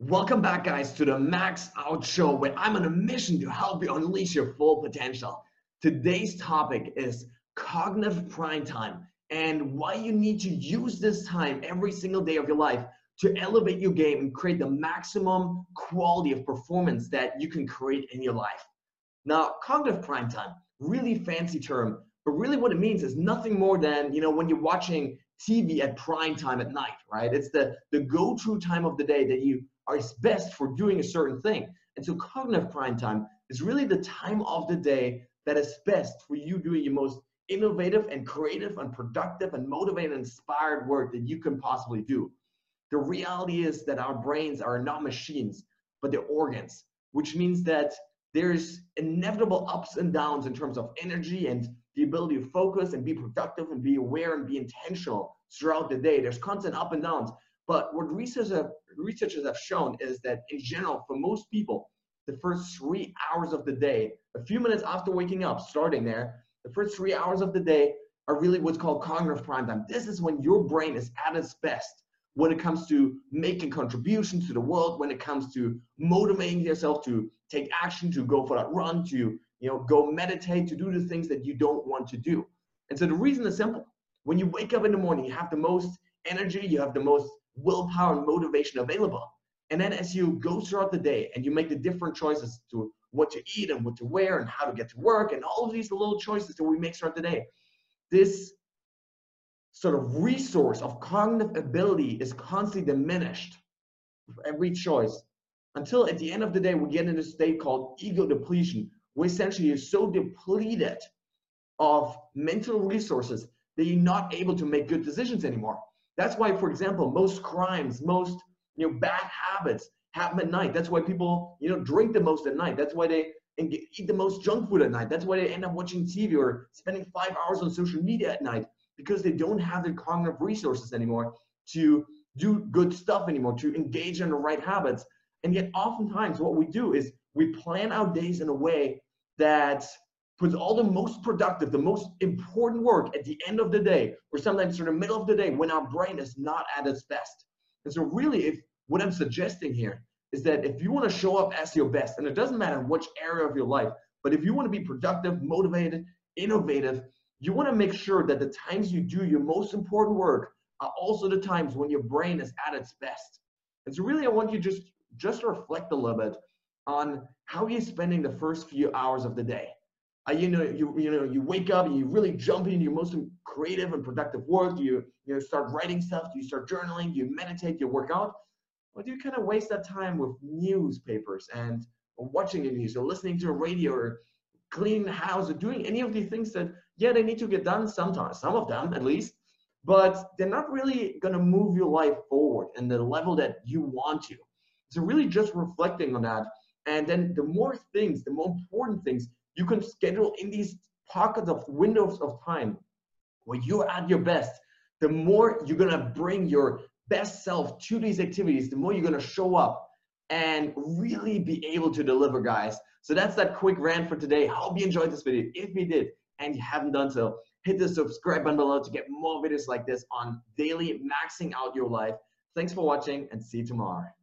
Welcome back, guys, to the Max Out Show, where I'm on a mission to help you unleash your full potential. Today's topic is cognitive prime time and why you need to use this time every single day of your life to elevate your game and create the maximum quality of performance that you can create in your life. Now, cognitive prime time, really fancy term, but really what it means is nothing more than, you know, when you're watching TV at prime time at night, right? It's the, the go-to time of the day that you are best for doing a certain thing. And so cognitive prime time is really the time of the day that is best for you doing your most innovative and creative and productive and motivated and inspired work that you can possibly do. The reality is that our brains are not machines, but they're organs, which means that there's inevitable ups and downs in terms of energy and the ability to focus and be productive and be aware and be intentional throughout the day. There's constant up and downs. But what researchers have, researchers have shown is that in general, for most people, the first three hours of the day, a few minutes after waking up, starting there, the first three hours of the day are really what's called cognitive prime time. This is when your brain is at its best when it comes to making contributions to the world, when it comes to motivating yourself to take action, to go for that run, to you know go meditate, to do the things that you don't want to do. And so the reason is simple. When you wake up in the morning, you have the most energy, you have the most willpower and motivation available. And then as you go throughout the day and you make the different choices to what to eat and what to wear and how to get to work and all of these little choices that we make throughout the day, this sort of resource of cognitive ability is constantly diminished for every choice until at the end of the day we get in a state called ego depletion where essentially you're so depleted of mental resources that you're not able to make good decisions anymore that's why, for example, most crimes, most you know bad habits happen at night. That's why people you know drink the most at night. That's why they and eat the most junk food at night. That's why they end up watching TV or spending five hours on social media at night because they don't have the cognitive resources anymore to do good stuff anymore, to engage in the right habits. And yet, oftentimes, what we do is we plan our days in a way that all the most productive, the most important work at the end of the day, or sometimes in the middle of the day when our brain is not at its best. And so, really, if what I'm suggesting here is that if you want to show up as your best, and it doesn't matter which area of your life, but if you want to be productive, motivated, innovative, you want to make sure that the times you do your most important work are also the times when your brain is at its best. And so, really, I want you just just reflect a little bit on how you're spending the first few hours of the day uh, you know, you you know, you wake up and you really jump into your most creative and productive work. You you know, start writing stuff. You start journaling. You meditate. You work out. Or do you kind of waste that time with newspapers and watching the news or listening to a radio or cleaning the house or doing any of these things that yeah they need to get done sometimes, some of them at least, but they're not really going to move your life forward in the level that you want to. So really just reflecting on that, and then the more things, the more important things you can schedule in these pockets of windows of time where you're at your best, the more you're gonna bring your best self to these activities, the more you're gonna show up and really be able to deliver, guys. So that's that quick rant for today. Hope you enjoyed this video. If you did and you haven't done so, hit the subscribe button below to get more videos like this on daily maxing out your life. Thanks for watching and see you tomorrow.